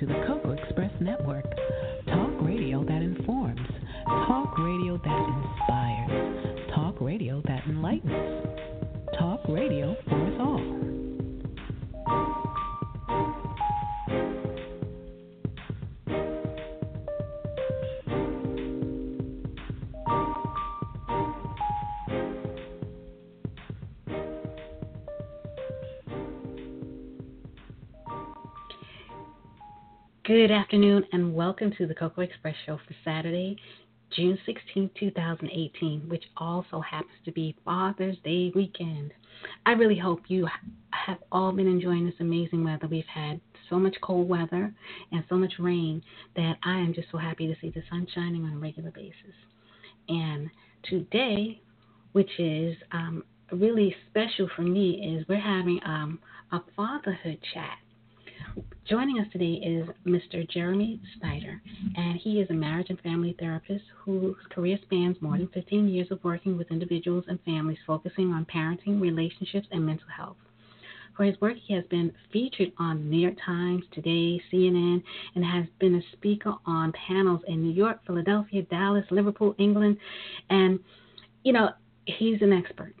To the Cocoa Express Network. Talk radio that informs, talk radio that inspires, talk radio that enlightens, talk radio Good afternoon and welcome to the Cocoa Express Show for Saturday, June 16, 2018, which also happens to be Father's Day weekend. I really hope you have all been enjoying this amazing weather. We've had so much cold weather and so much rain that I am just so happy to see the sun shining on a regular basis. And today, which is um, really special for me, is we're having um, a fatherhood chat Joining us today is Mr. Jeremy Schneider, and he is a marriage and family therapist whose career spans more than 15 years of working with individuals and families focusing on parenting, relationships, and mental health. For his work, he has been featured on New York Times, Today, CNN, and has been a speaker on panels in New York, Philadelphia, Dallas, Liverpool, England. And, you know, he's an expert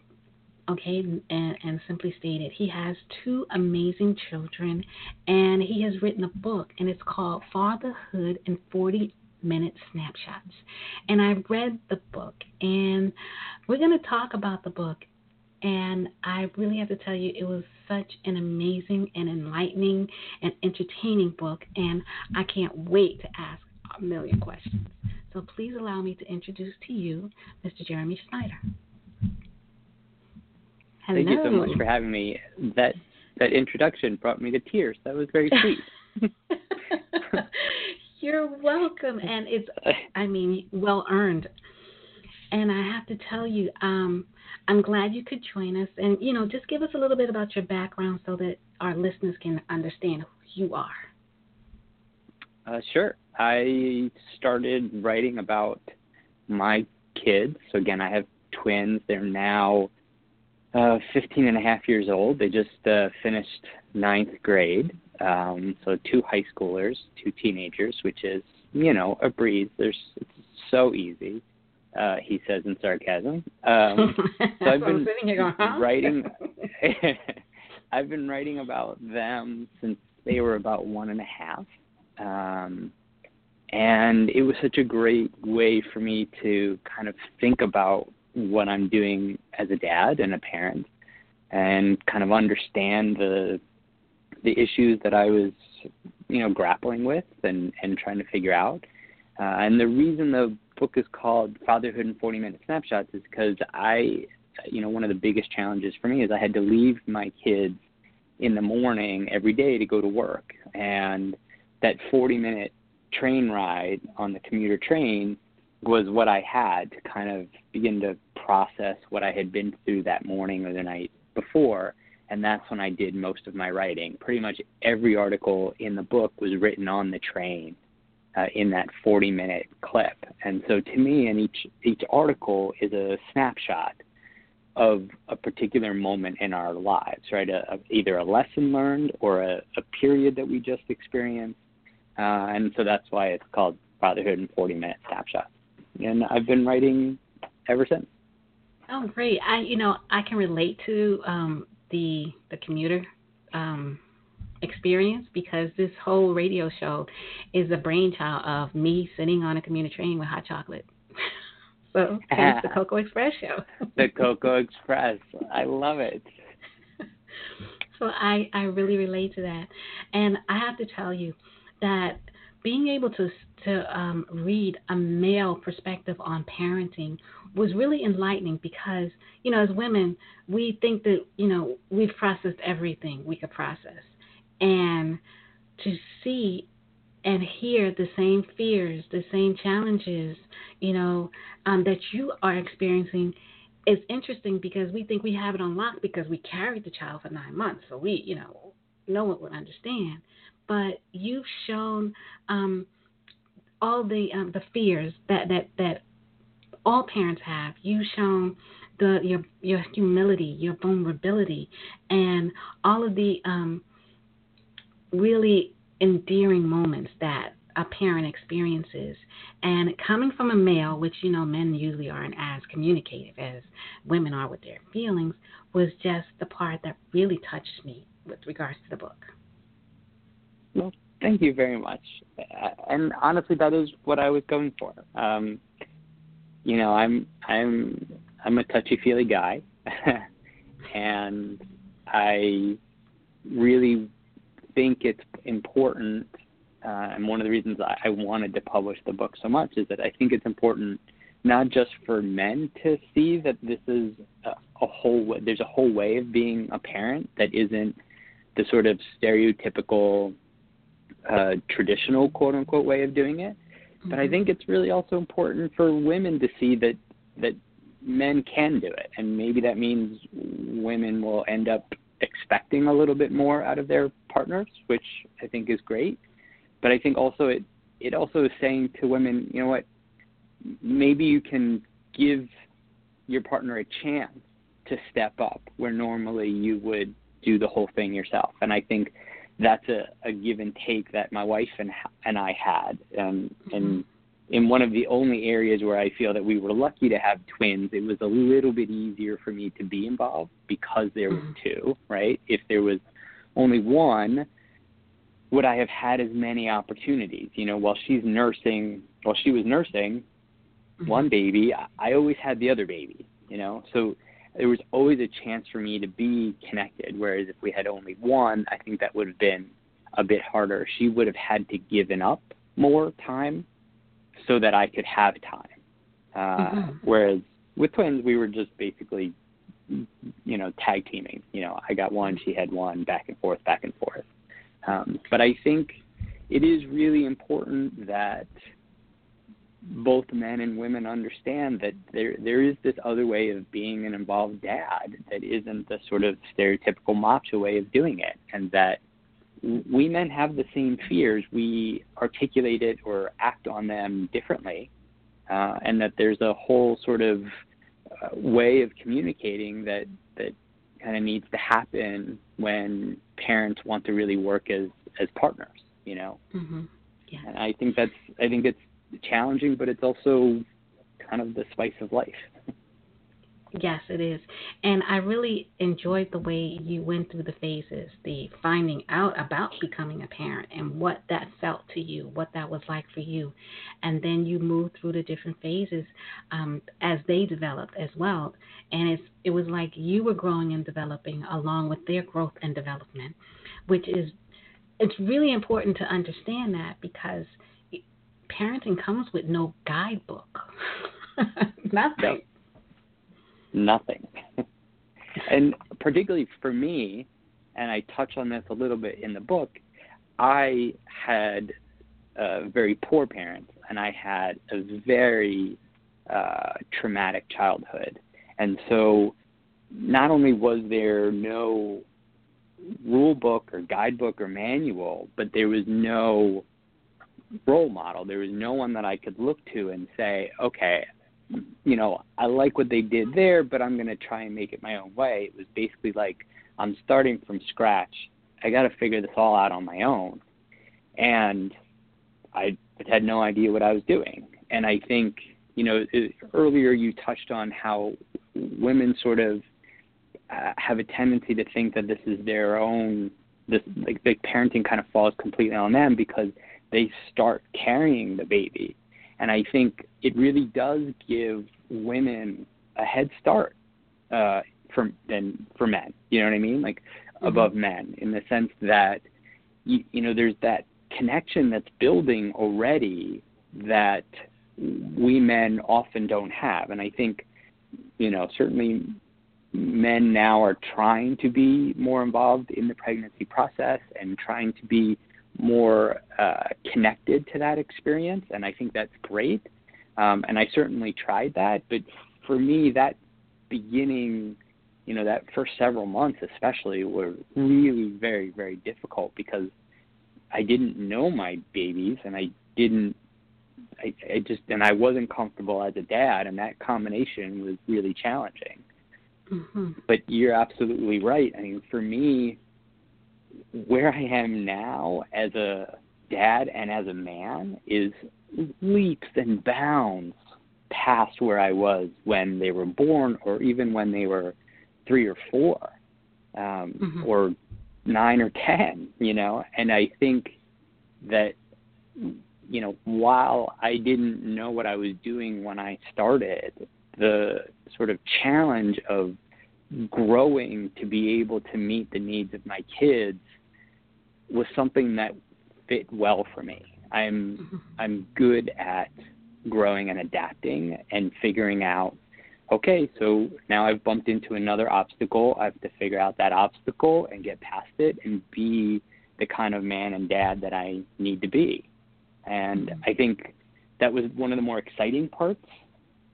okay, and, and simply stated, he has two amazing children, and he has written a book, and it's called Fatherhood in 40 Minute Snapshots. And I read the book, and we're going to talk about the book. And I really have to tell you, it was such an amazing and enlightening and entertaining book, and I can't wait to ask a million questions. So please allow me to introduce to you Mr. Jeremy Schneider. Hello. Thank you so much for having me. That that introduction brought me to tears. That was very sweet. You're welcome, and it's I mean well earned. And I have to tell you, um, I'm glad you could join us. And you know, just give us a little bit about your background so that our listeners can understand who you are. Uh, sure. I started writing about my kids. So again, I have twins. They're now uh, 15 and a half years old. They just uh, finished ninth grade. Um, so two high schoolers, two teenagers, which is, you know, a breeze. There's it's so easy. Uh, he says in sarcasm. Um, so I've been going, huh? writing. I've been writing about them since they were about one and a half, um, and it was such a great way for me to kind of think about what I'm doing as a dad and a parent and kind of understand the the issues that I was you know grappling with and and trying to figure out. Uh, and the reason the book is called Fatherhood in 40 Minute Snapshots is because I you know one of the biggest challenges for me is I had to leave my kids in the morning every day to go to work and that 40 minute train ride on the commuter train was what I had to kind of begin to process what I had been through that morning or the night before. And that's when I did most of my writing. Pretty much every article in the book was written on the train uh, in that 40 minute clip. And so to me, and each, each article is a snapshot of a particular moment in our lives, right? A, a, either a lesson learned or a, a period that we just experienced. Uh, and so that's why it's called Fatherhood in 40 Minute Snapshots. And I've been writing ever since. Oh, great! I, you know, I can relate to um, the the commuter um, experience because this whole radio show is a brainchild of me sitting on a commuter train with hot chocolate. so it's the Cocoa Express show. the Cocoa Express. I love it. so I I really relate to that, and I have to tell you that being able to to um, read a male perspective on parenting was really enlightening because you know as women we think that you know we've processed everything we could process. And to see and hear the same fears the same challenges you know um, that you are experiencing is interesting because we think we have it on lock because we carried the child for nine months. So we you know no one would understand but you've shown um, all the um, the fears that that that all parents have. You've shown the your your humility, your vulnerability, and all of the um, really endearing moments that a parent experiences. And coming from a male, which you know men usually aren't as communicative as women are with their feelings, was just the part that really touched me with regards to the book. Well, thank you very much. And honestly, that is what I was going for. Um, you know, I'm I'm I'm a touchy feely guy, and I really think it's important. Uh, and one of the reasons I, I wanted to publish the book so much is that I think it's important not just for men to see that this is a, a whole there's a whole way of being a parent that isn't the sort of stereotypical uh, traditional quote unquote way of doing it. Mm-hmm. But I mm-hmm. think it's really also important for women to see that that men can do it, and maybe that means women will end up expecting a little bit more out of their partners, which I think is great. But I think also it it also is saying to women, you know what, maybe you can give your partner a chance to step up where normally you would do the whole thing yourself. And I think that's a, a give and take that my wife and and I had, um, mm-hmm. and in one of the only areas where I feel that we were lucky to have twins, it was a little bit easier for me to be involved because there were mm-hmm. two, right? If there was only one, would I have had as many opportunities? You know, while she's nursing, while she was nursing mm-hmm. one baby, I always had the other baby. You know, so there was always a chance for me to be connected. Whereas if we had only one, I think that would have been a bit harder. She would have had to given up more time so that I could have time. Uh, mm-hmm. Whereas with twins, we were just basically, you know, tag teaming. You know, I got one, she had one, back and forth, back and forth. Um, but I think it is really important that both men and women understand that there there is this other way of being an involved dad that isn't the sort of stereotypical macho way of doing it, and that we men have the same fears. We articulate it or act on them differently, uh, and that there's a whole sort of uh, way of communicating that that kind of needs to happen when parents want to really work as as partners. You know. Mm-hmm. Yeah. And I think that's I think it's challenging, but it's also kind of the spice of life. Yes, it is. And I really enjoyed the way you went through the phases, the finding out about becoming a parent and what that felt to you, what that was like for you. And then you moved through the different phases um, as they developed as well. And it's, it was like you were growing and developing along with their growth and development, which is, it's really important to understand that because – parenting comes with no guidebook. Nothing. Nothing. and particularly for me, and I touch on this a little bit in the book, I had uh, very poor parents, and I had a very uh, traumatic childhood. And so, not only was there no rule book or guidebook or manual, but there was no role model. There was no one that I could look to and say, okay, you know, I like what they did there, but I'm going to try and make it my own way. It was basically like I'm starting from scratch. I got to figure this all out on my own. And I had no idea what I was doing. And I think, you know, earlier you touched on how women sort of uh, have a tendency to think that this is their own this like the parenting kind of falls completely on them because they start carrying the baby. And i think it really does give women a head start uh for than for men. You know what i mean? Like mm-hmm. above men in the sense that you, you know there's that connection that's building already that we men often don't have. And i think you know certainly men now are trying to be more involved in the pregnancy process and trying to be more uh, connected to that experience, and I think that's great. Um, and I certainly tried that, but for me, that beginning, you know, that first several months especially were really very, very difficult because I didn't know my babies and I didn't I, I just and I wasn't comfortable as a dad, and that combination was really challenging. Mm-hmm. But you're absolutely right. I mean, for me, where I am now as a dad and as a man is leaps and bounds past where I was when they were born, or even when they were three or four, um, mm-hmm. or nine or ten. You know, and I think that you know, while I didn't know what I was doing when I started, the sort of challenge of growing to be able to meet the needs of my kids was something that fit well for me. I'm mm-hmm. I'm good at growing and adapting and figuring out okay, so now I've bumped into another obstacle. I have to figure out that obstacle and get past it and be the kind of man and dad that I need to be. And mm-hmm. I think that was one of the more exciting parts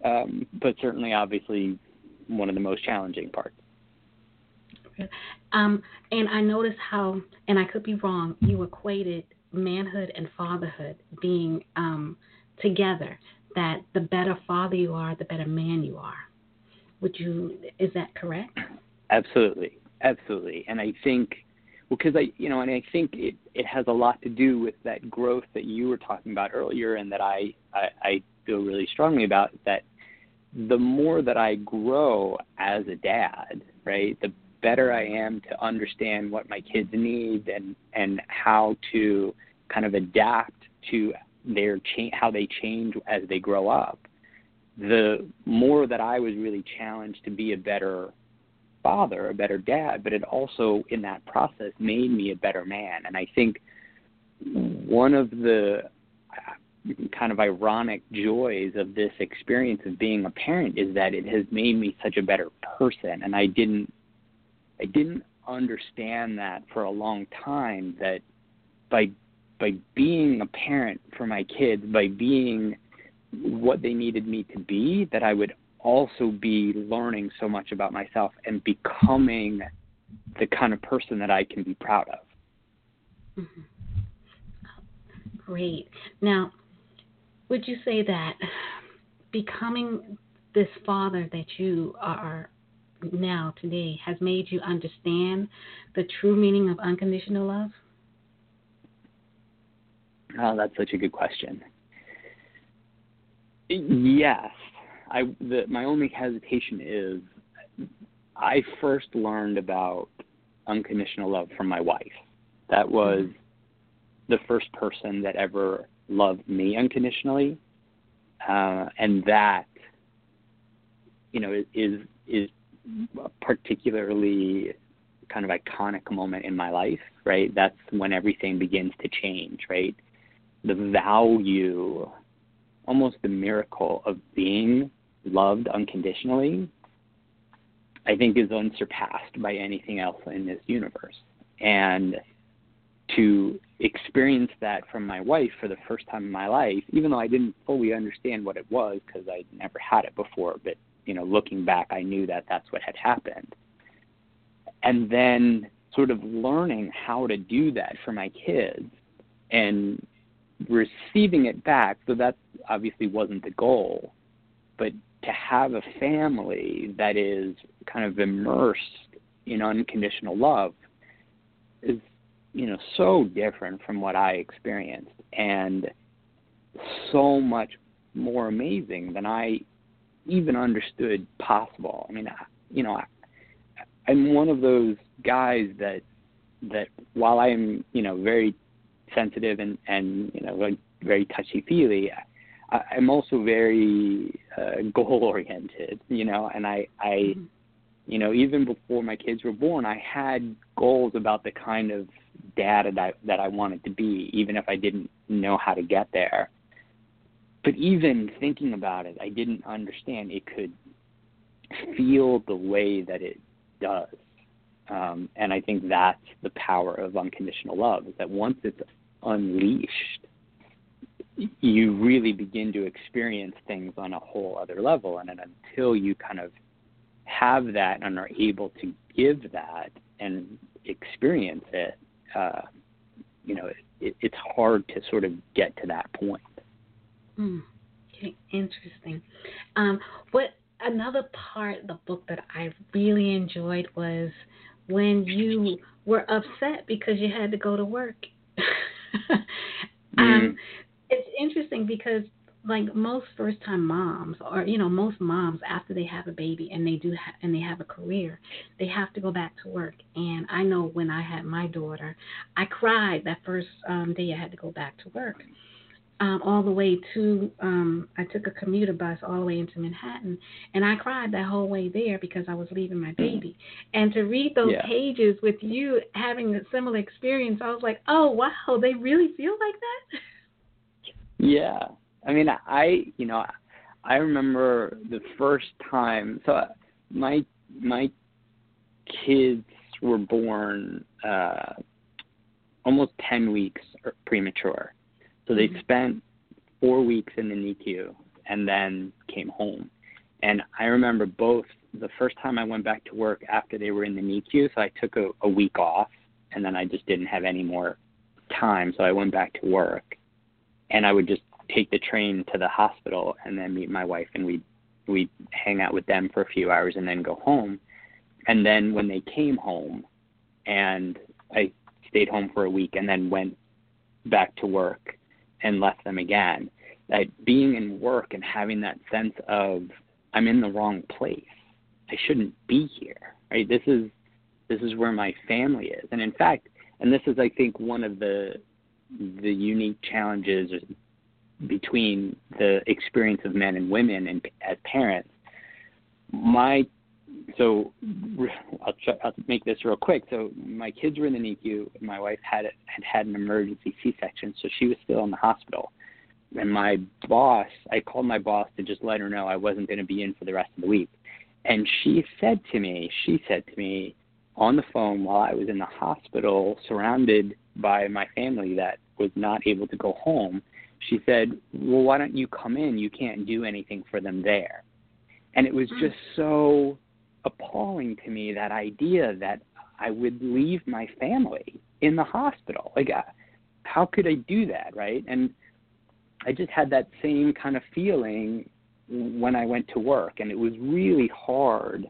um, but certainly, obviously, one of the most challenging parts. Um, and I noticed how, and I could be wrong, you equated manhood and fatherhood being um, together. That the better father you are, the better man you are. Would you? Is that correct? Absolutely, absolutely. And I think, well, because I, you know, and I think it it has a lot to do with that growth that you were talking about earlier, and that I I, I feel really strongly about that the more that I grow as a dad, right, the better I am to understand what my kids need and and how to kind of adapt to their change, how they change as they grow up. The more that I was really challenged to be a better father, a better dad, but it also in that process made me a better man. And I think one of the kind of ironic joys of this experience of being a parent is that it has made me such a better person and I didn't I didn't understand that for a long time that by by being a parent for my kids by being what they needed me to be that I would also be learning so much about myself and becoming the kind of person that I can be proud of. Mm-hmm. Great. Now, would you say that becoming this father that you are now today has made you understand the true meaning of unconditional love? Oh, that's such a good question. Yes, I. The, my only hesitation is, I first learned about unconditional love from my wife. That was mm-hmm. the first person that ever loved me unconditionally, uh, and that you know is is a particularly kind of iconic moment in my life. Right, that's when everything begins to change. Right, the value, almost the miracle of being loved unconditionally, I think is unsurpassed by anything else in this universe. And to experience that from my wife for the first time in my life, even though I didn't fully understand what it was because I'd never had it before. But you know, looking back, I knew that that's what had happened. And then sort of learning how to do that for my kids and receiving it back. So that obviously wasn't the goal, but to have a family that is kind of immersed in unconditional love is you know so different from what I experienced, and so much more amazing than I even understood possible. I mean, I, you know, I, I'm one of those guys that that while I am, you know, very sensitive and and you know, like very touchy feely, I'm also very uh, goal oriented, you know, and I I mm-hmm. you know, even before my kids were born, I had goals about the kind of dad that I, that I wanted to be, even if I didn't know how to get there. But even thinking about it, I didn't understand it could feel the way that it does. Um, and I think that's the power of unconditional love is that once it's unleashed, you really begin to experience things on a whole other level. And until you kind of have that and are able to give that and experience it, uh, you know, it, it's hard to sort of get to that point. Mm, okay, interesting. Um, what another part of the book that I really enjoyed was when you were upset because you had to go to work. um, mm. It's interesting because like most first time moms or you know most moms after they have a baby and they do ha- and they have a career they have to go back to work and i know when i had my daughter i cried that first um day i had to go back to work um, all the way to um, I took a commuter bus all the way into Manhattan, and I cried that whole way there because I was leaving my baby. And to read those yeah. pages with you having a similar experience, I was like, oh wow, they really feel like that. Yeah, I mean, I you know, I remember the first time. So my my kids were born uh, almost ten weeks premature so they mm-hmm. spent four weeks in the NICU and then came home. And I remember both the first time I went back to work after they were in the NICU, so I took a, a week off and then I just didn't have any more time, so I went back to work. And I would just take the train to the hospital and then meet my wife and we'd we'd hang out with them for a few hours and then go home. And then when they came home and I stayed home for a week and then went back to work and left them again. That being in work and having that sense of I'm in the wrong place. I shouldn't be here. Right? This is this is where my family is. And in fact, and this is I think one of the the unique challenges between the experience of men and women and as parents. My so I'll, try, I'll make this real quick. So my kids were in the NICU. My wife had had had an emergency C-section, so she was still in the hospital. And my boss, I called my boss to just let her know I wasn't going to be in for the rest of the week. And she said to me, she said to me on the phone while I was in the hospital, surrounded by my family that was not able to go home. She said, "Well, why don't you come in? You can't do anything for them there." And it was mm. just so appalling to me that idea that I would leave my family in the hospital. Like, uh, how could I do that, right? And I just had that same kind of feeling when I went to work, and it was really hard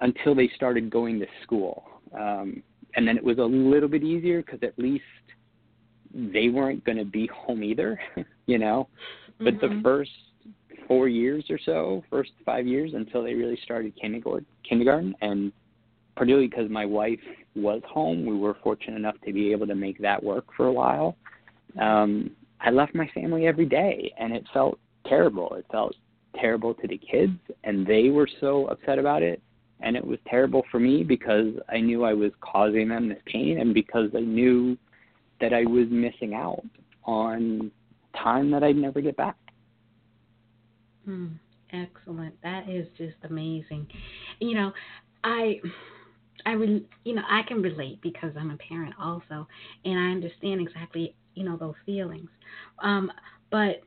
until they started going to school. Um, and then it was a little bit easier because at least they weren't going to be home either, you know. But mm-hmm. the first four years or so, first five years until they really started kindergarten. Kindergarten, and particularly because my wife was home, we were fortunate enough to be able to make that work for a while. Um, I left my family every day, and it felt terrible. It felt terrible to the kids, and they were so upset about it. And it was terrible for me because I knew I was causing them this pain, and because I knew that I was missing out on time that I'd never get back. Hmm. Excellent. That is just amazing. You know, I I re, you know, I can relate because I'm a parent also and I understand exactly, you know, those feelings. Um but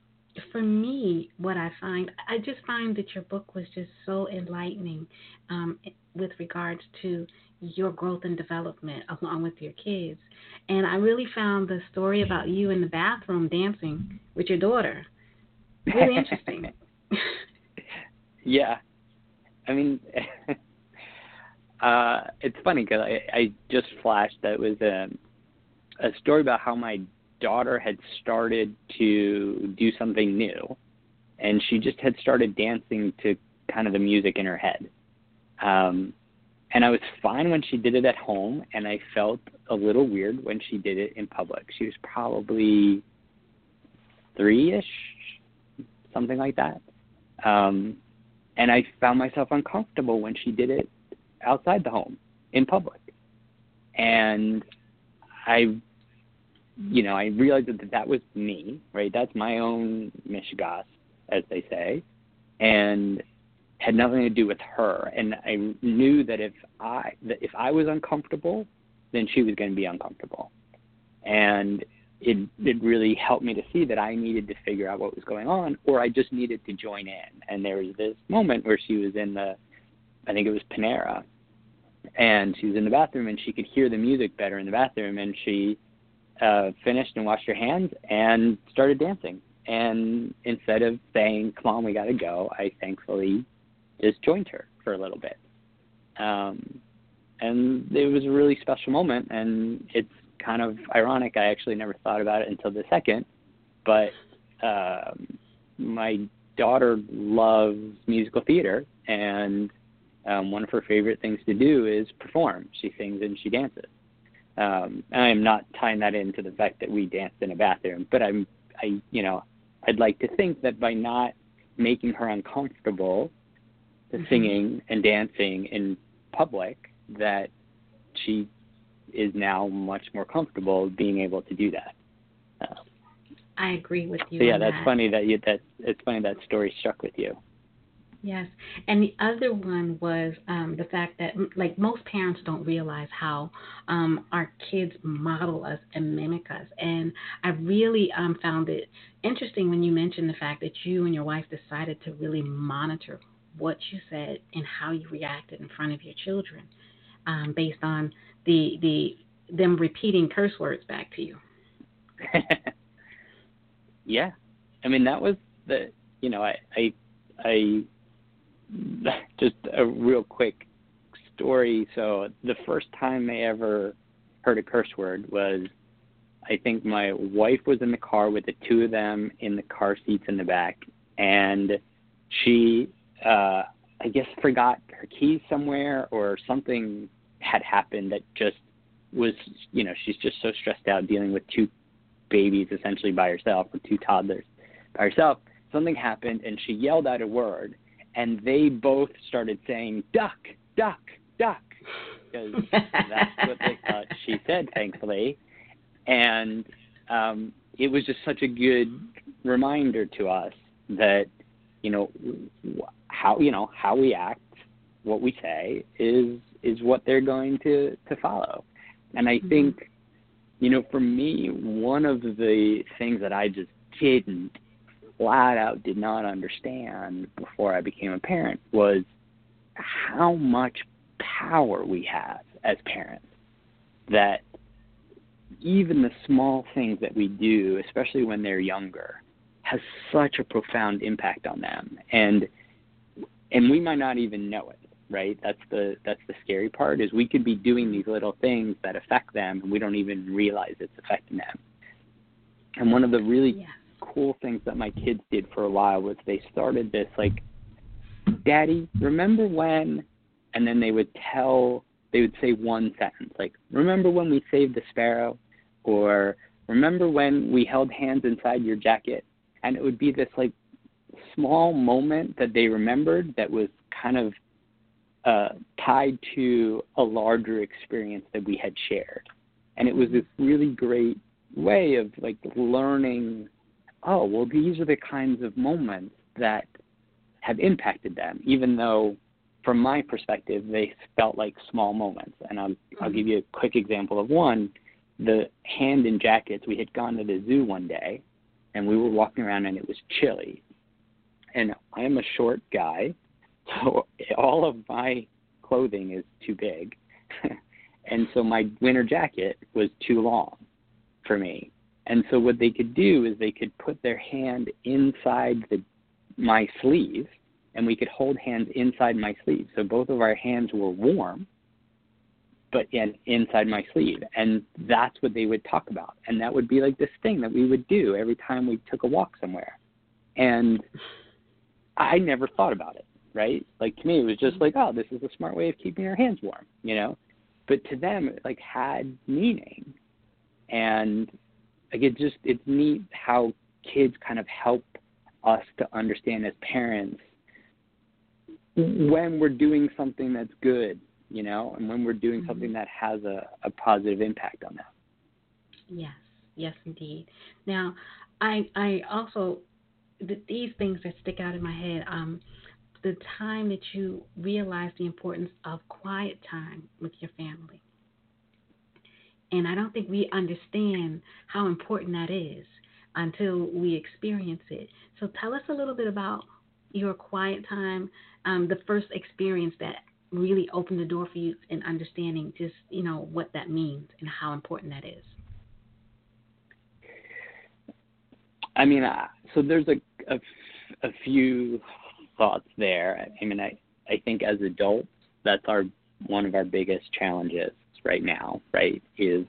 for me, what I find, I just find that your book was just so enlightening um, with regards to your growth and development along with your kids. And I really found the story about you in the bathroom dancing with your daughter really interesting. yeah, I mean, uh, it's funny because I, I just flashed that was a, a story about how my daughter had started to do something new, and she just had started dancing to kind of the music in her head. Um, and I was fine when she did it at home, and I felt a little weird when she did it in public. She was probably three ish, something like that. Um, and I found myself uncomfortable when she did it outside the home in public. And I, you know, I realized that that was me, right? That's my own mishgas, as they say, and had nothing to do with her. And I knew that if I that if I was uncomfortable, then she was going to be uncomfortable. And it it really helped me to see that I needed to figure out what was going on, or I just needed to join in. And there was this moment where she was in the, I think it was Panera, and she was in the bathroom and she could hear the music better in the bathroom, and she uh, finished and washed her hands and started dancing. And instead of saying, "Come on, we got to go," I thankfully just joined her for a little bit. Um, and it was a really special moment, and it's kind of ironic. I actually never thought about it until the second, but um, my daughter loves musical theater, and um, one of her favorite things to do is perform. She sings and she dances. Um, and I am not tying that into the fact that we danced in a bathroom, but I'm, I, you know, I'd like to think that by not making her uncomfortable mm-hmm. singing and dancing in public, that she is now much more comfortable being able to do that. Uh, I agree with you. So yeah, that's that. funny that you that it's funny that story struck with you. Yes, and the other one was um, the fact that like most parents don't realize how um, our kids model us and mimic us, and I really um, found it interesting when you mentioned the fact that you and your wife decided to really monitor what you said and how you reacted in front of your children, um, based on the the them repeating curse words back to you. yeah, I mean that was the you know I I I just a real quick story. So the first time they ever heard a curse word was I think my wife was in the car with the two of them in the car seats in the back, and she, uh, I guess, forgot her keys somewhere or something had happened that just was you know she's just so stressed out dealing with two babies essentially by herself or two toddlers by herself. Something happened and she yelled out a word and they both started saying duck duck duck because that's what they thought she said thankfully. And um it was just such a good reminder to us that you know how you know how we act what we say is is what they're going to to follow. And I mm-hmm. think, you know, for me, one of the things that I just didn't flat out did not understand before I became a parent was how much power we have as parents. That even the small things that we do, especially when they're younger, has such a profound impact on them. And and we might not even know it right? That's the that's the scary part is we could be doing these little things that affect them and we don't even realize it's affecting them. And one of the really yeah. cool things that my kids did for a while was they started this like Daddy, remember when and then they would tell they would say one sentence like remember when we saved the sparrow or remember when we held hands inside your jacket and it would be this like small moment that they remembered that was kind of uh, tied to a larger experience that we had shared. And it was this really great way of like learning, oh, well, these are the kinds of moments that have impacted them, even though from my perspective, they felt like small moments. And I'll, I'll give you a quick example of one. The hand in jackets, we had gone to the zoo one day and we were walking around and it was chilly. And I am a short guy, so all of my clothing is too big. and so my winter jacket was too long for me. And so what they could do is they could put their hand inside the my sleeve and we could hold hands inside my sleeve. So both of our hands were warm but in, inside my sleeve. And that's what they would talk about. And that would be like this thing that we would do every time we took a walk somewhere. And I never thought about it, right? Like to me, it was just like, oh, this is a smart way of keeping your hands warm, you know? But to them, it like had meaning. And like it just, it's neat how kids kind of help us to understand as parents when we're doing something that's good you know, and when we're doing mm-hmm. something that has a, a positive impact on them. Yes, yes, indeed. Now, I I also these things that stick out in my head. Um, the time that you realize the importance of quiet time with your family. And I don't think we understand how important that is until we experience it. So tell us a little bit about your quiet time, um, the first experience that really opened the door for you in understanding just you know what that means and how important that is i mean uh, so there's a, a, a few thoughts there. I mean i i think as adults that's our one of our biggest challenges right now right is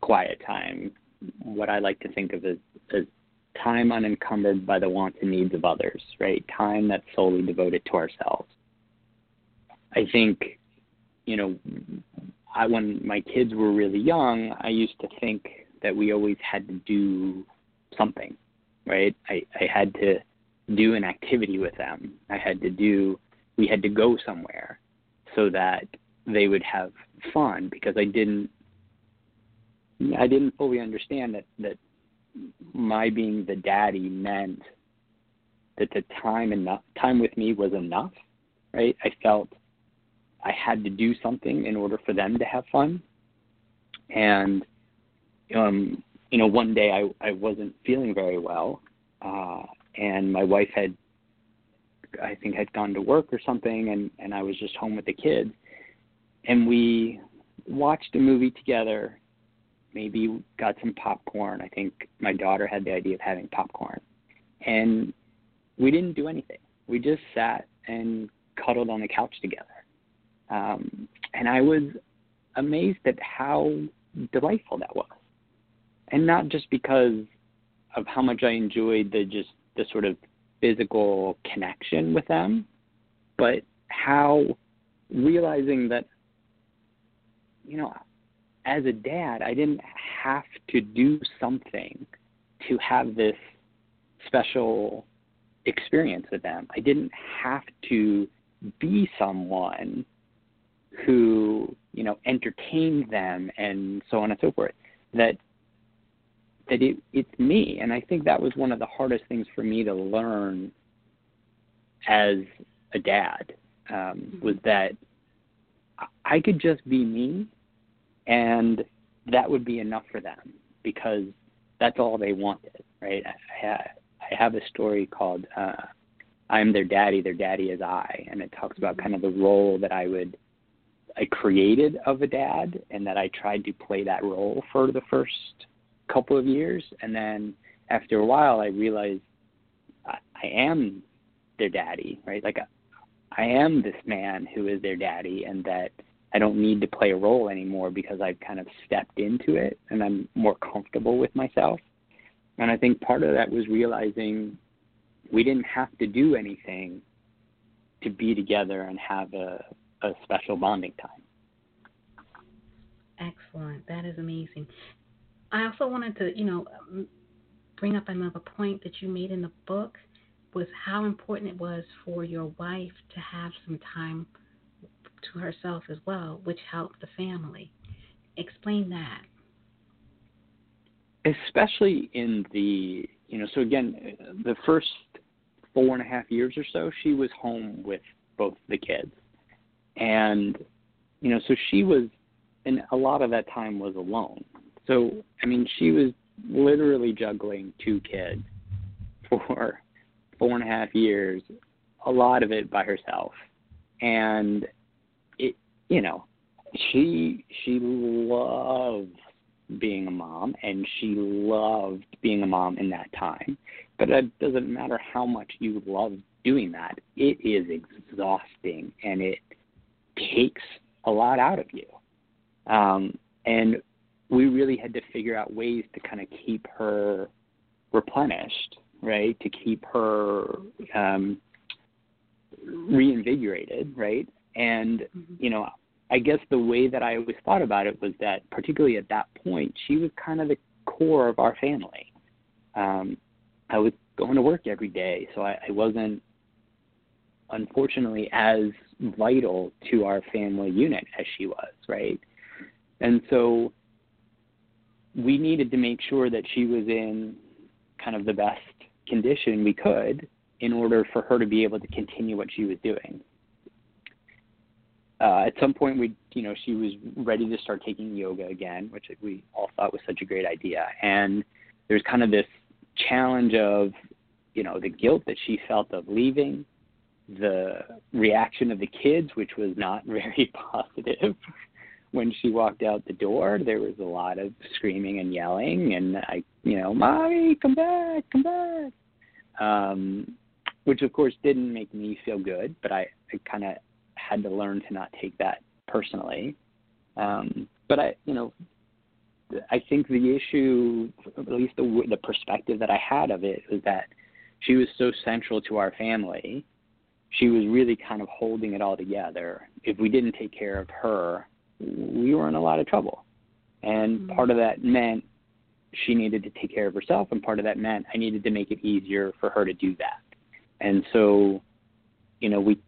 quiet time. What i like to think of as, as time unencumbered by the wants and needs of others right? Time that's solely devoted to ourselves. I think, you know, I when my kids were really young, I used to think that we always had to do something, right? I, I had to do an activity with them. I had to do we had to go somewhere so that they would have fun because I didn't I didn't fully understand that that my being the daddy meant that the time enough time with me was enough, right? I felt I had to do something in order for them to have fun. And um, you know, one day I I wasn't feeling very well, uh, and my wife had I think had gone to work or something, and and I was just home with the kids, and we watched a movie together. Maybe got some popcorn. I think my daughter had the idea of having popcorn, and we didn't do anything. We just sat and cuddled on the couch together um, and I was amazed at how delightful that was. And not just because of how much I enjoyed the just the sort of physical connection with them, but how realizing that, you know, as a dad, I didn't have to do something to have this special experience with them. I didn't have to be someone who you know entertained them and so on and so forth that that it, it's me and i think that was one of the hardest things for me to learn as a dad um, mm-hmm. was that i could just be me and that would be enough for them because that's all they wanted right i, I, I have a story called uh, i'm their daddy their daddy is i and it talks about mm-hmm. kind of the role that i would I created of a dad, and that I tried to play that role for the first couple of years, and then after a while, I realized I, I am their daddy, right? Like I I am this man who is their daddy, and that I don't need to play a role anymore because I've kind of stepped into it and I'm more comfortable with myself. And I think part of that was realizing we didn't have to do anything to be together and have a, a special bonding time. Excellent. That is amazing. I also wanted to, you know, um, bring up another point that you made in the book was how important it was for your wife to have some time to herself as well, which helped the family. Explain that. Especially in the, you know, so again, the first four and a half years or so, she was home with both the kids and you know so she was and a lot of that time was alone so i mean she was literally juggling two kids for four and a half years a lot of it by herself and it you know she she loved being a mom and she loved being a mom in that time but it doesn't matter how much you love doing that it is exhausting and it takes a lot out of you. Um, and we really had to figure out ways to kind of keep her replenished, right? To keep her um, reinvigorated, right? And mm-hmm. you know, I guess the way that I always thought about it was that, particularly at that point, she was kind of the core of our family. Um, I was going to work every day, so I, I wasn't, unfortunately, as vital to our family unit as she was, right? And so we needed to make sure that she was in kind of the best condition we could in order for her to be able to continue what she was doing. Uh, at some point, we, you know, she was ready to start taking yoga again, which we all thought was such a great idea. And there's kind of this challenge of, you know, the guilt that she felt of leaving, the reaction of the kids, which was not very positive. When she walked out the door, there was a lot of screaming and yelling, and I, you know, mommy, come back, come back. Um, which of course didn't make me feel good, but I, I kind of had to learn to not take that personally. Um, but I, you know, I think the issue, at least the the perspective that I had of it, was that she was so central to our family. She was really kind of holding it all together. If we didn't take care of her, we were in a lot of trouble. And mm-hmm. part of that meant she needed to take care of herself, and part of that meant I needed to make it easier for her to do that. And so, you know, we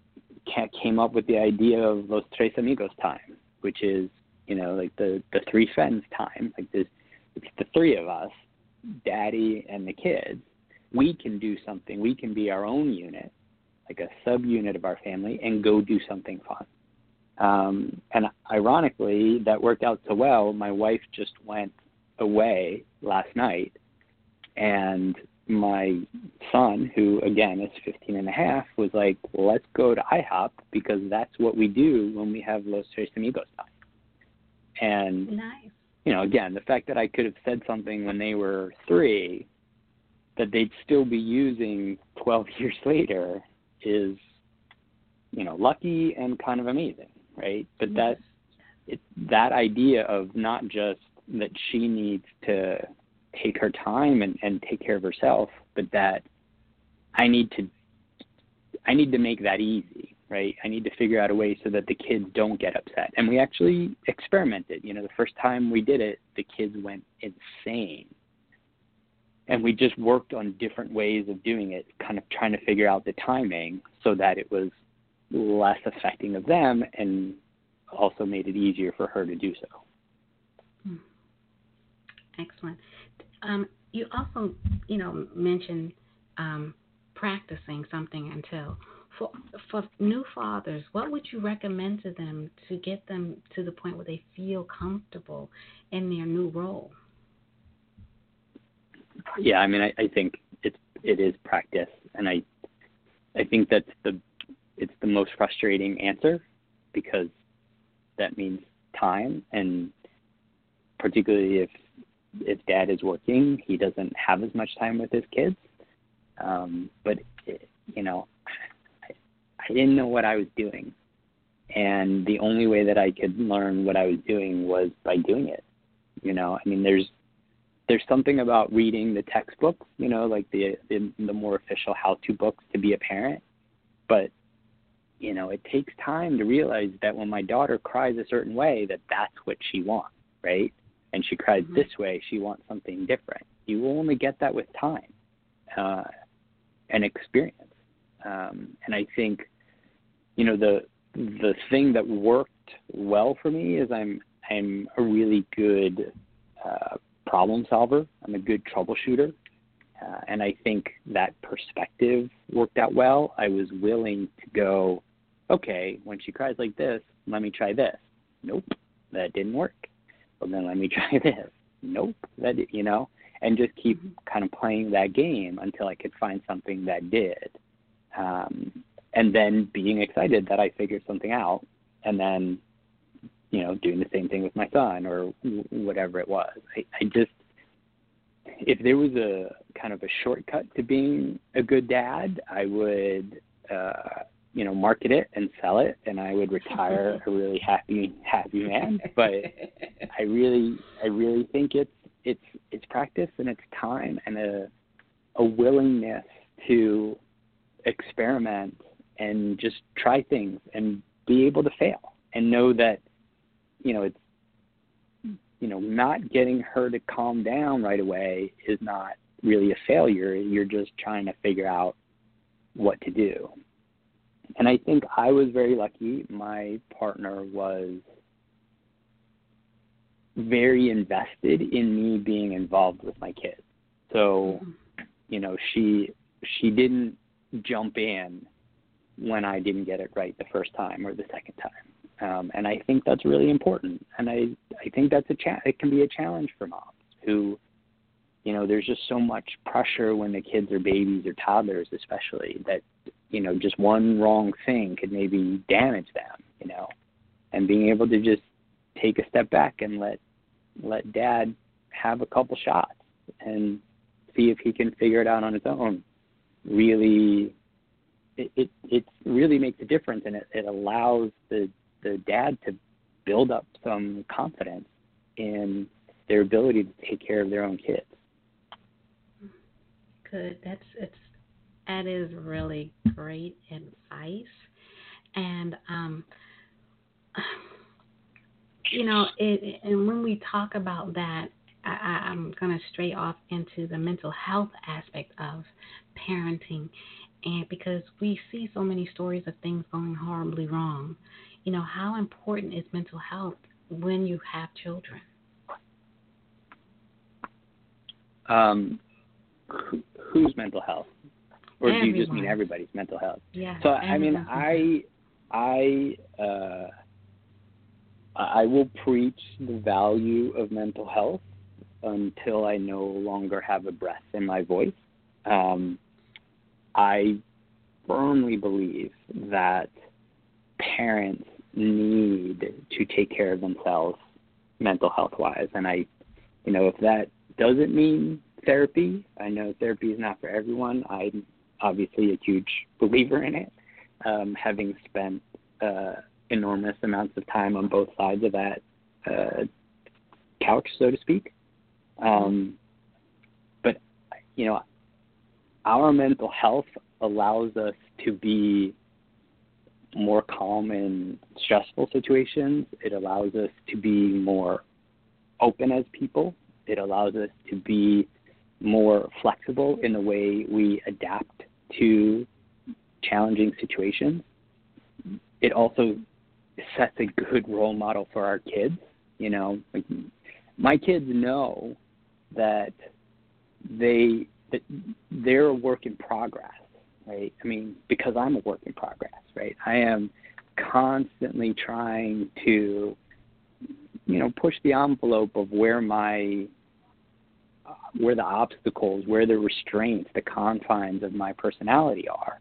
came up with the idea of Los Tres Amigos time, which is, you know, like the the three friends time. Like this, it's the three of us, daddy and the kids. We can do something. We can be our own unit, like a subunit of our family, and go do something fun. Um, and ironically, that worked out so well. My wife just went away last night, and my son, who again is 15 and a half, was like, let's go to IHOP because that's what we do when we have Los Tres Amigos time. And, nice. you know, again, the fact that I could have said something when they were three that they'd still be using 12 years later is, you know, lucky and kind of amazing, right? But yes. that, it, that idea of not just that she needs to take her time and, and take care of herself, but that I need to I need to make that easy, right? I need to figure out a way so that the kids don't get upset. And we actually experimented. You know, the first time we did it, the kids went insane. And we just worked on different ways of doing it, kind of trying to figure out the timing so that it was less affecting of them and also made it easier for her to do so. Hmm. Excellent. Um, you also, you know, mentioned um, practicing something until for for new fathers, what would you recommend to them to get them to the point where they feel comfortable in their new role? Yeah, I mean, I, I think it's it is practice, and I I think that's the it's the most frustrating answer because that means time, and particularly if if dad is working, he doesn't have as much time with his kids. Um, but it, you know, I, I didn't know what I was doing, and the only way that I could learn what I was doing was by doing it. You know, I mean, there's there's something about reading the textbooks, you know, like the the, the more official how-to books to be a parent, but you know, it takes time to realize that when my daughter cries a certain way, that that's what she wants, right? and she cries mm-hmm. this way, she wants something different. You will only get that with time uh, and experience. Um, and I think, you know, the the thing that worked well for me is I'm I'm a really good uh, problem solver. I'm a good troubleshooter, uh, and I think that perspective worked out well. I was willing to go, okay, when she cries like this, let me try this. Nope, that didn't work well then let me try this. Nope, that did, you know, and just keep kind of playing that game until I could find something that did. Um, and then being excited that I figured something out, and then you know doing the same thing with my son or whatever it was. I, I just if there was a kind of a shortcut to being a good dad, I would uh, you know, market it and sell it, and I would retire a really happy, happy man. But I really, I really think it's it's it's practice and it's time and a a willingness to experiment and just try things and be able to fail and know that you know it's you know not getting her to calm down right away is not really a failure you're just trying to figure out what to do and i think i was very lucky my partner was very invested in me being involved with my kids so you know she she didn't jump in when I didn't get it right the first time or the second time. Um, and I think that's really important. And I I think that's a cha- it can be a challenge for moms who, you know, there's just so much pressure when the kids are babies or toddlers, especially that you know just one wrong thing could maybe damage them. You know, and being able to just take a step back and let let dad have a couple shots and see if he can figure it out on his own really it, it, it really makes a difference and it, it allows the the dad to build up some confidence in their ability to take care of their own kids. Good. That's it's that is really great advice. And um you know, it and when we talk about that, I, I'm going to stray off into the mental health aspect of parenting and because we see so many stories of things going horribly wrong, you know, how important is mental health when you have children? Um, whose mental health? Or Everyone. do you just mean everybody's mental health? Yeah. So I mean, I I uh, I will preach the value of mental health until I no longer have a breath in my voice. Um, I firmly believe that parents need to take care of themselves mental health wise and I you know if that doesn't mean therapy I know therapy is not for everyone I'm obviously a huge believer in it um, having spent uh, enormous amounts of time on both sides of that uh, couch so to speak um, but you know our mental health allows us to be more calm in stressful situations. It allows us to be more open as people. It allows us to be more flexible in the way we adapt to challenging situations. It also sets a good role model for our kids. You know, like my kids know that they that they're a work in progress, right? I mean, because I'm a work in progress, right? I am constantly trying to, you know, push the envelope of where my where the obstacles, where the restraints, the confines of my personality are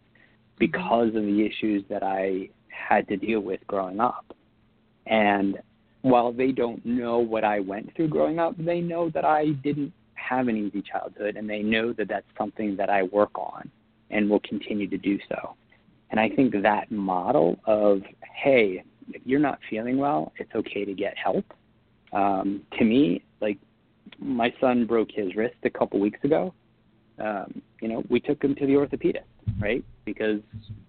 because of the issues that I had to deal with growing up. And while they don't know what I went through growing up, they know that I didn't have an easy childhood and they know that that's something that I work on and will continue to do so. And I think that model of, hey, if you're not feeling well, it's okay to get help. Um, to me, like my son broke his wrist a couple weeks ago. Um, you know, we took him to the orthopedist, right? Because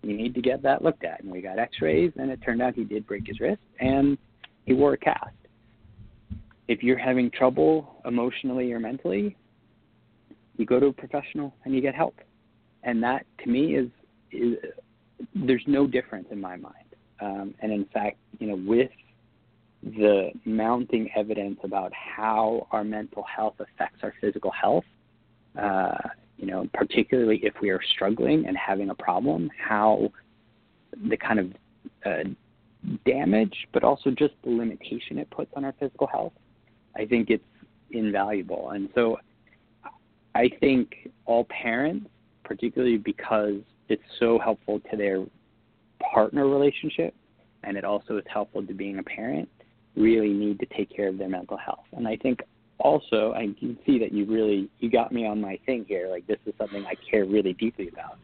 you need to get that looked at. And we got x rays, and it turned out he did break his wrist and he wore a cast if you're having trouble emotionally or mentally, you go to a professional and you get help. And that to me is, is there's no difference in my mind. Um, and in fact, you know, with the mounting evidence about how our mental health affects our physical health, uh, you know, particularly if we are struggling and having a problem, how the kind of uh, damage, but also just the limitation it puts on our physical health I think it's invaluable. And so I think all parents, particularly because it's so helpful to their partner relationship and it also is helpful to being a parent, really need to take care of their mental health. And I think also I can see that you really you got me on my thing here. Like this is something I care really deeply about.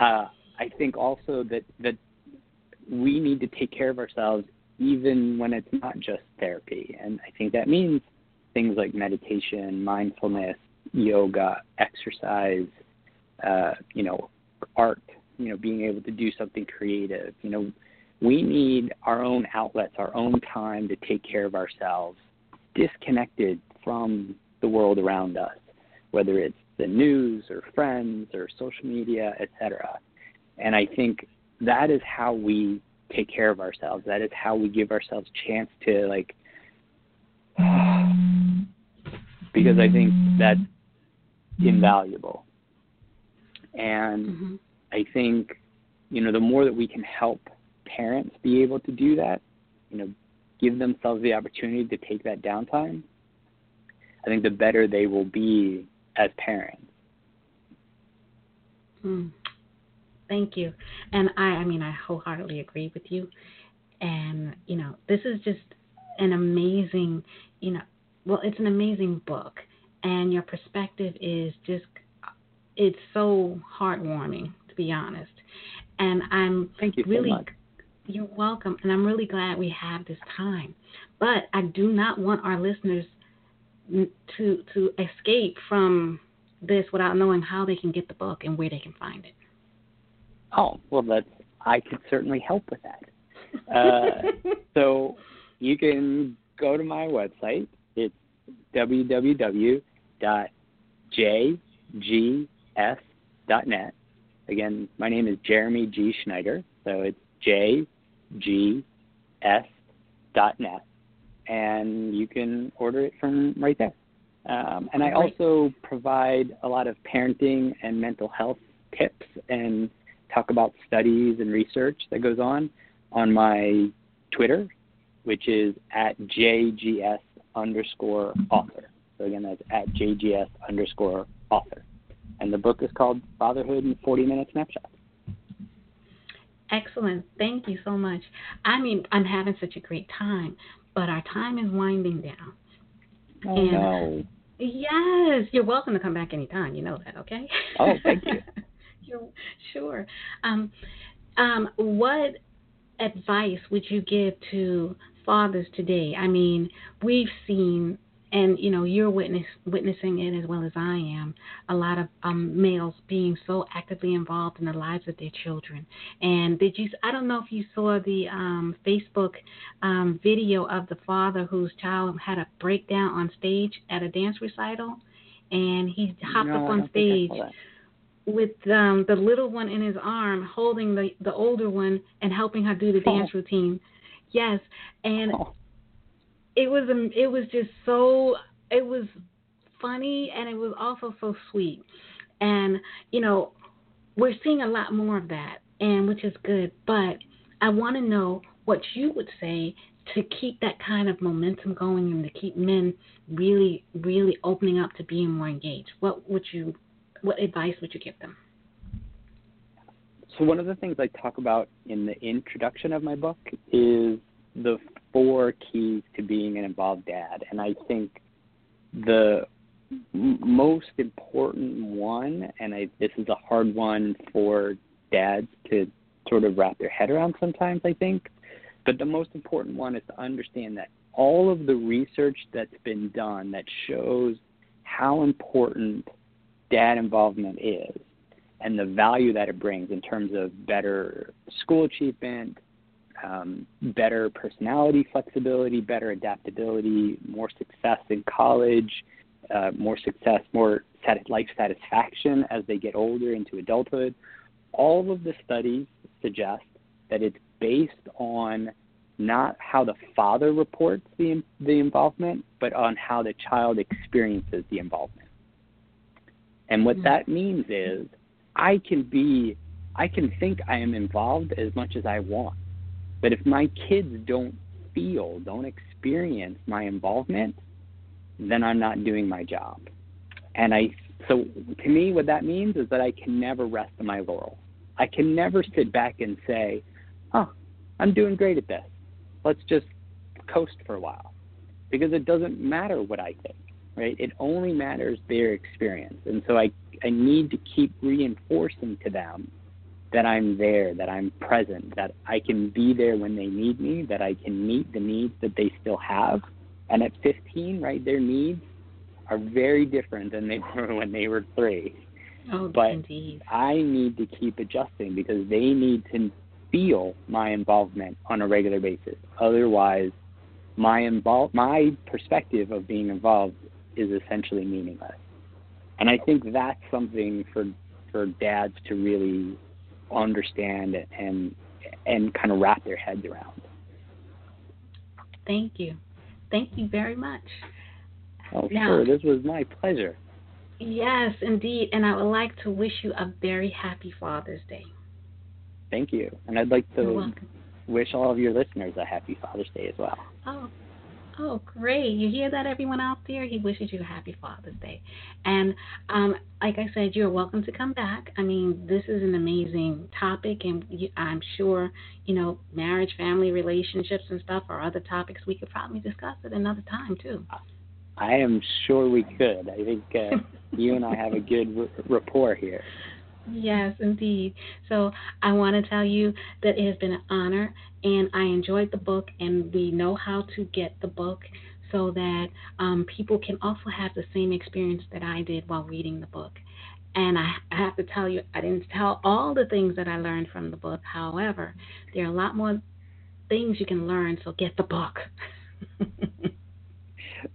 Uh, I think also that that we need to take care of ourselves even when it's not just therapy. And I think that means things like meditation, mindfulness, yoga, exercise, uh, you know, art, you know, being able to do something creative. You know, we need our own outlets, our own time to take care of ourselves, disconnected from the world around us, whether it's the news or friends or social media, etc. And I think that is how we take care of ourselves. That is how we give ourselves chance to like because I think that's invaluable. And mm-hmm. I think, you know, the more that we can help parents be able to do that, you know, give themselves the opportunity to take that downtime, I think the better they will be as parents. Mm. Thank you. And I, I mean, I wholeheartedly agree with you. And, you know, this is just an amazing, you know, well, it's an amazing book. And your perspective is just, it's so heartwarming, to be honest. And I'm Thank you really, so much. You're welcome. And I'm really glad we have this time. But I do not want our listeners to to escape from this without knowing how they can get the book and where they can find it. Oh, well, that's I could certainly help with that. Uh, so you can go to my website. It's www.jgs.net. Again, my name is Jeremy G. Schneider, so it's jgs.net, and you can order it from right there. Um, and I also provide a lot of parenting and mental health tips and talk about studies and research that goes on on my Twitter, which is at JGS underscore author. So again, that's at JGS underscore author. And the book is called Fatherhood in 40 Minute Snapshots. Excellent. Thank you so much. I mean, I'm having such a great time, but our time is winding down. Oh, and no. Yes, you're welcome to come back anytime. You know that, okay? Oh, thank you. You're, sure. Um, um, what advice would you give to fathers today? I mean, we've seen, and you know, you're witness witnessing it as well as I am. A lot of um, males being so actively involved in the lives of their children. And did you? I don't know if you saw the um, Facebook um, video of the father whose child had a breakdown on stage at a dance recital, and he hopped no, up on stage with um, the little one in his arm, holding the the older one and helping her do the dance oh. routine. Yes, and oh. It was um, it was just so it was funny and it was also so sweet. And you know, we're seeing a lot more of that, and which is good. But I want to know what you would say to keep that kind of momentum going and to keep men really, really opening up to being more engaged. What would you what advice would you give them? So one of the things I talk about in the introduction of my book is the four keys to being an involved dad, and I think the most important one, and I, this is a hard one for dads to sort of wrap their head around sometimes, I think, but the most important one is to understand that all of the research that's been done that shows how important dad involvement is and the value that it brings in terms of better school achievement, um, better personality flexibility, better adaptability, more success in college, uh, more success, more sat- life satisfaction as they get older into adulthood. All of the studies suggest that it's based on not how the father reports the, the involvement, but on how the child experiences the involvement. And what mm-hmm. that means is I can be, I can think I am involved as much as I want. But if my kids don't feel, don't experience my involvement, then I'm not doing my job. And I, so to me, what that means is that I can never rest on my laurels. I can never sit back and say, oh, I'm doing great at this. Let's just coast for a while. Because it doesn't matter what I think right? It only matters their experience. And so I, I need to keep reinforcing to them that I'm there, that I'm present, that I can be there when they need me, that I can meet the needs that they still have. And at 15, right, their needs are very different than they were when they were three. Oh, but indeed. I need to keep adjusting because they need to feel my involvement on a regular basis. Otherwise, my invol- my perspective of being involved is essentially meaningless. And I think that's something for for dads to really understand and and kind of wrap their heads around. Thank you. Thank you very much. Oh, now, sure. This was my pleasure. Yes, indeed. And I would like to wish you a very happy Father's Day. Thank you. And I'd like to wish all of your listeners a happy Father's Day as well. Oh, oh, great! You hear that, everyone out there? He wishes you a happy Father's Day, and um, like I said, you're welcome to come back. I mean, this is an amazing topic, and you, I'm sure you know marriage, family relationships, and stuff are other topics we could probably discuss at another time too. I am sure we could. I think uh, you and I have a good r- rapport here. Yes, indeed. So I want to tell you that it has been an honor, and I enjoyed the book, and we know how to get the book so that um, people can also have the same experience that I did while reading the book. And I, I have to tell you, I didn't tell all the things that I learned from the book. However, there are a lot more things you can learn, so get the book.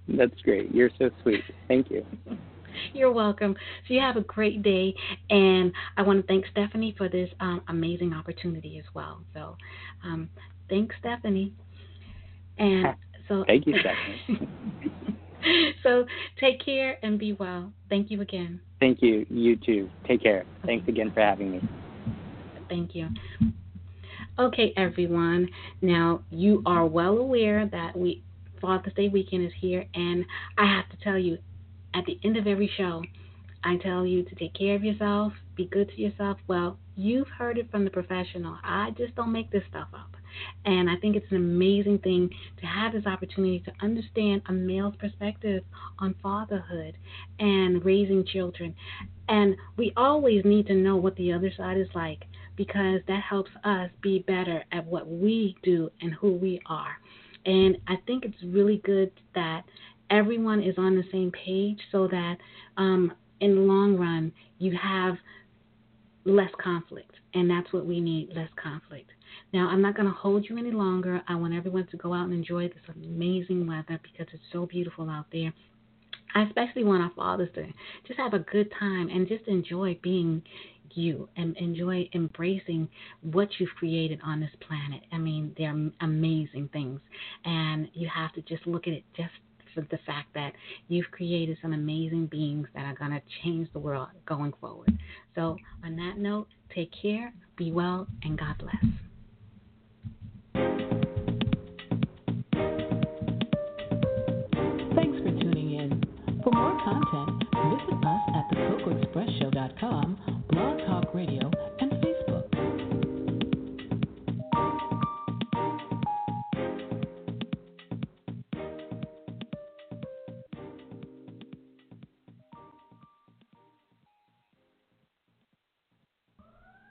That's great. You're so sweet. Thank you. You're welcome. So you have a great day, and I want to thank Stephanie for this um, amazing opportunity as well. So, um, thanks, Stephanie. And so, Thank you, Stephanie. so take care and be well. Thank you again. Thank you. You too. Take care. Thanks again for having me. Thank you. Okay, everyone. Now you are well aware that we Father's Day weekend is here, and I have to tell you, at the end of every show, I tell you to take care of yourself, be good to yourself. Well, you've heard it from the professional. I just don't make this stuff up. And I think it's an amazing thing to have this opportunity to understand a male's perspective on fatherhood and raising children. And we always need to know what the other side is like because that helps us be better at what we do and who we are. And I think it's really good that everyone is on the same page so that um, in the long run you have less conflict. And that's what we need less conflict. Now, I'm not going to hold you any longer. I want everyone to go out and enjoy this amazing weather because it's so beautiful out there. I especially want our fathers to just have a good time and just enjoy being you and enjoy embracing what you've created on this planet. I mean, they're amazing things, and you have to just look at it just for the fact that you've created some amazing beings that are going to change the world going forward. So, on that note, take care, be well, and God bless. Thanks for tuning in. For more content, visit us at thecocoexpressshow.com